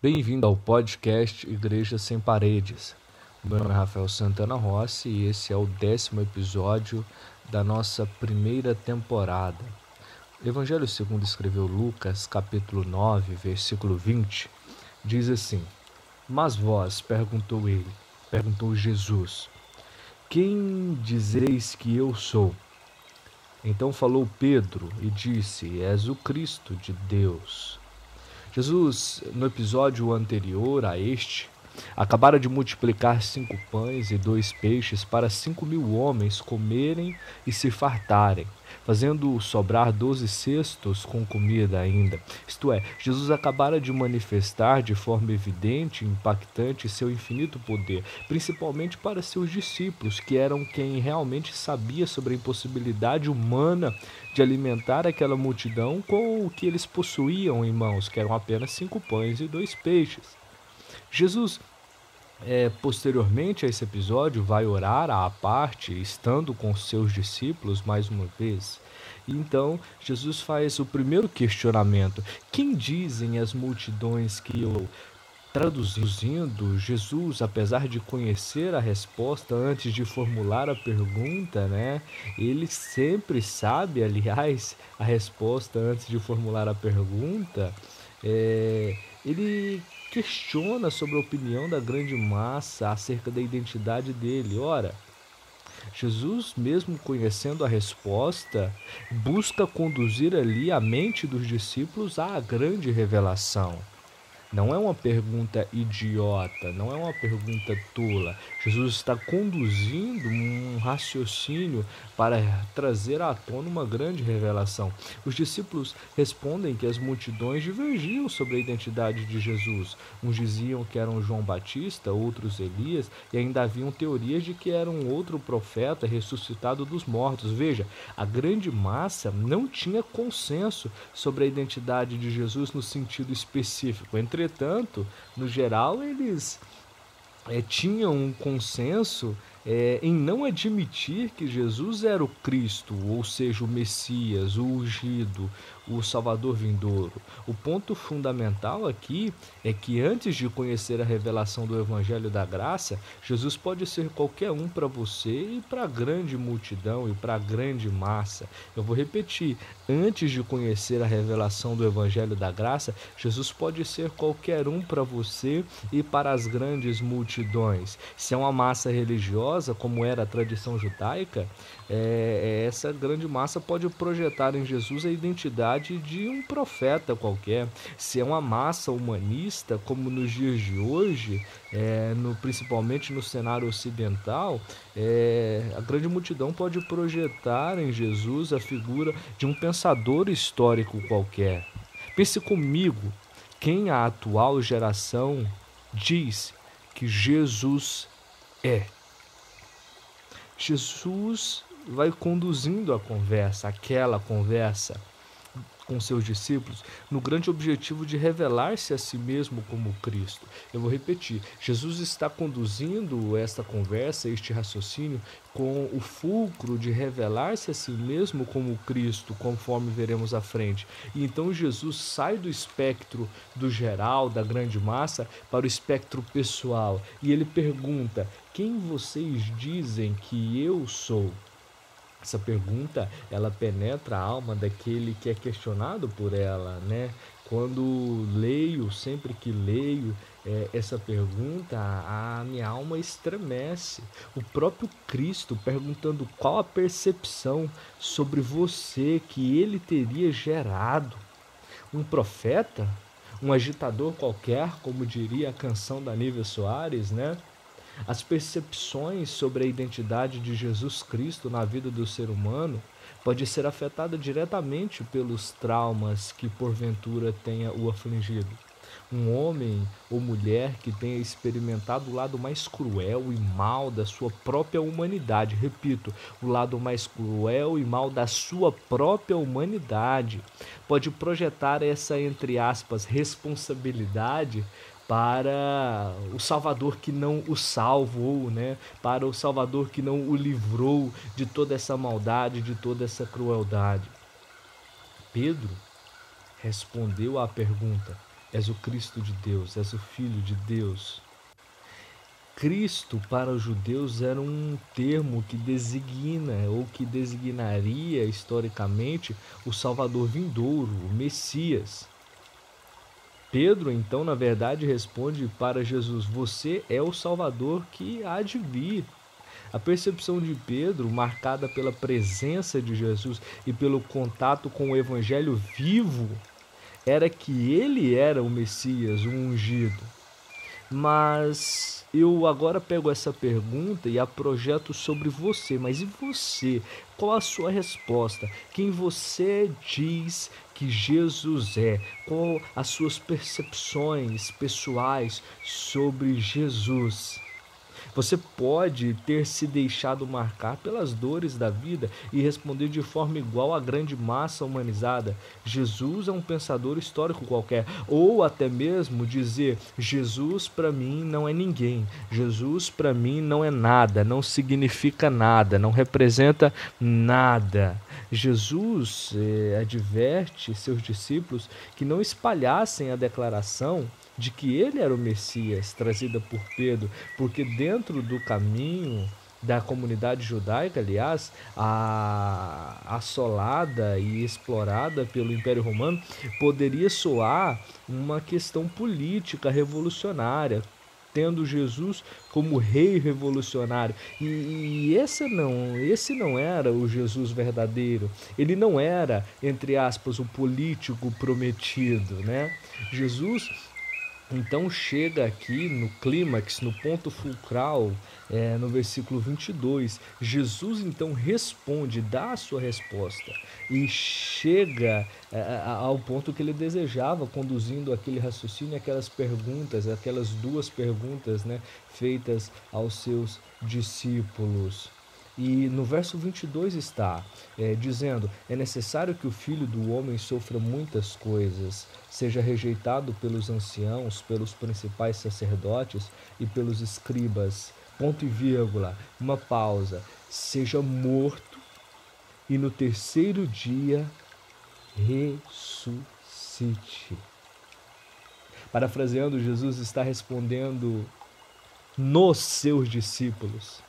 Bem-vindo ao podcast Igreja Sem Paredes. Meu nome é Rafael Santana Rossi e esse é o décimo episódio da nossa primeira temporada. O Evangelho segundo escreveu Lucas, capítulo 9, versículo 20, diz assim: Mas vós, perguntou ele, perguntou Jesus, quem dizeis que eu sou? Então falou Pedro e disse: És o Cristo de Deus. Jesus, no episódio anterior a este, acabara de multiplicar cinco pães e dois peixes para cinco mil homens comerem e se fartarem fazendo sobrar doze cestos com comida ainda. Isto é, Jesus acabara de manifestar de forma evidente e impactante seu infinito poder, principalmente para seus discípulos, que eram quem realmente sabia sobre a impossibilidade humana de alimentar aquela multidão com o que eles possuíam em mãos, que eram apenas cinco pães e dois peixes. Jesus é, posteriormente a esse episódio, vai orar à parte, estando com seus discípulos mais uma vez. Então, Jesus faz o primeiro questionamento: Quem dizem as multidões que eu. Traduzindo, Jesus, apesar de conhecer a resposta antes de formular a pergunta, né? Ele sempre sabe, aliás, a resposta antes de formular a pergunta. É, ele questiona sobre a opinião da grande massa acerca da identidade dele. Ora, Jesus, mesmo conhecendo a resposta, busca conduzir ali a mente dos discípulos à grande revelação. Não é uma pergunta idiota, não é uma pergunta tola. Jesus está conduzindo um raciocínio para trazer à tona uma grande revelação. Os discípulos respondem que as multidões divergiam sobre a identidade de Jesus. Uns diziam que eram João Batista, outros Elias, e ainda haviam teorias de que era um outro profeta ressuscitado dos mortos. Veja, a grande massa não tinha consenso sobre a identidade de Jesus no sentido específico. Entre Entretanto, no geral, eles é, tinham um consenso é, em não admitir que Jesus era o Cristo, ou seja, o Messias, o ungido, o Salvador vindouro. O ponto fundamental aqui é que antes de conhecer a revelação do Evangelho da Graça, Jesus pode ser qualquer um para você e para a grande multidão e para a grande massa. Eu vou repetir: antes de conhecer a revelação do Evangelho da Graça, Jesus pode ser qualquer um para você e para as grandes multidões. Se é uma massa religiosa, como era a tradição judaica, é, essa grande massa pode projetar em Jesus a de um profeta qualquer. Se é uma massa humanista, como nos dias de hoje, é, no, principalmente no cenário ocidental, é, a grande multidão pode projetar em Jesus a figura de um pensador histórico qualquer. Pense comigo, quem a atual geração diz que Jesus é? Jesus vai conduzindo a conversa, aquela conversa com seus discípulos no grande objetivo de revelar-se a si mesmo como Cristo. Eu vou repetir: Jesus está conduzindo esta conversa, este raciocínio, com o fulcro de revelar-se a si mesmo como Cristo, conforme veremos à frente. E então Jesus sai do espectro do geral, da grande massa, para o espectro pessoal. E ele pergunta: Quem vocês dizem que eu sou? Essa pergunta, ela penetra a alma daquele que é questionado por ela, né? Quando leio, sempre que leio é, essa pergunta, a minha alma estremece. O próprio Cristo perguntando qual a percepção sobre você que ele teria gerado. Um profeta? Um agitador qualquer, como diria a canção da Nívia Soares, né? As percepções sobre a identidade de Jesus Cristo na vida do ser humano pode ser afetada diretamente pelos traumas que porventura tenha o afligido. Um homem ou mulher que tenha experimentado o lado mais cruel e mal da sua própria humanidade, repito, o lado mais cruel e mal da sua própria humanidade, pode projetar essa, entre aspas, responsabilidade para o Salvador que não o salvou, né? Para o Salvador que não o livrou de toda essa maldade, de toda essa crueldade. Pedro respondeu à pergunta: És o Cristo de Deus, és o Filho de Deus. Cristo para os judeus era um termo que designa ou que designaria historicamente o Salvador vindouro, o Messias. Pedro, então, na verdade, responde para Jesus: Você é o Salvador que há de vir. A percepção de Pedro, marcada pela presença de Jesus e pelo contato com o Evangelho vivo, era que ele era o Messias, o ungido. Mas eu agora pego essa pergunta e a projeto sobre você. Mas e você? Qual a sua resposta? Quem você diz que Jesus é? Qual as suas percepções pessoais sobre Jesus? Você pode ter se deixado marcar pelas dores da vida e responder de forma igual à grande massa humanizada. Jesus é um pensador histórico qualquer, ou até mesmo dizer: Jesus para mim não é ninguém, Jesus para mim não é nada, não significa nada, não representa nada. Jesus eh, adverte seus discípulos que não espalhassem a declaração de que ele era o Messias, trazida por Pedro, porque dentro do caminho da comunidade judaica, aliás, a, assolada e explorada pelo Império Romano, poderia soar uma questão política revolucionária, tendo Jesus como rei revolucionário. E, e esse não, esse não era o Jesus verdadeiro. Ele não era, entre aspas, o político prometido, né? Jesus então chega aqui no clímax, no ponto fulcral, é, no versículo 22, Jesus então responde, dá a sua resposta e chega é, ao ponto que ele desejava, conduzindo aquele raciocínio, aquelas perguntas, aquelas duas perguntas né, feitas aos seus discípulos. E no verso 22 está é, dizendo: É necessário que o filho do homem sofra muitas coisas, seja rejeitado pelos anciãos, pelos principais sacerdotes e pelos escribas. Ponto e vírgula, uma pausa. Seja morto e no terceiro dia ressuscite. Parafraseando, Jesus está respondendo nos seus discípulos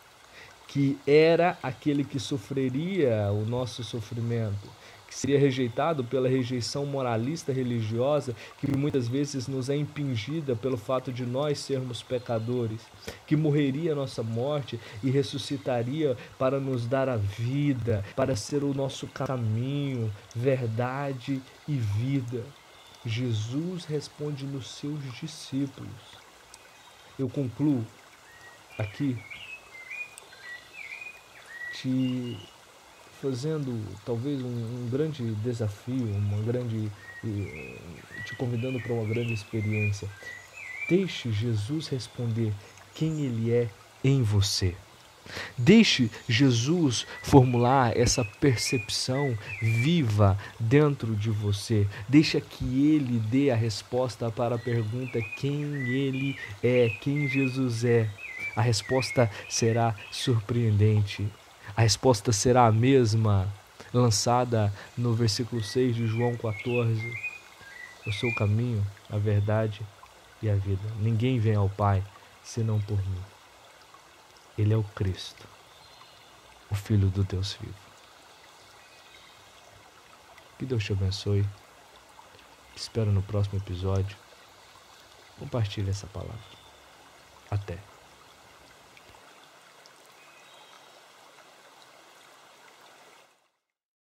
que era aquele que sofreria o nosso sofrimento, que seria rejeitado pela rejeição moralista religiosa que muitas vezes nos é impingida pelo fato de nós sermos pecadores, que morreria a nossa morte e ressuscitaria para nos dar a vida, para ser o nosso caminho, verdade e vida. Jesus responde nos seus discípulos. Eu concluo aqui te fazendo talvez um, um grande desafio, uma grande te convidando para uma grande experiência. Deixe Jesus responder quem ele é em você. Deixe Jesus formular essa percepção viva dentro de você. Deixa que ele dê a resposta para a pergunta quem ele é, quem Jesus é. A resposta será surpreendente. A resposta será a mesma, lançada no versículo 6 de João 14. Eu sou o caminho, a verdade e a vida. Ninguém vem ao Pai senão por mim. Ele é o Cristo, o Filho do Deus vivo. Que Deus te abençoe. Te espero no próximo episódio. Compartilhe essa palavra. Até.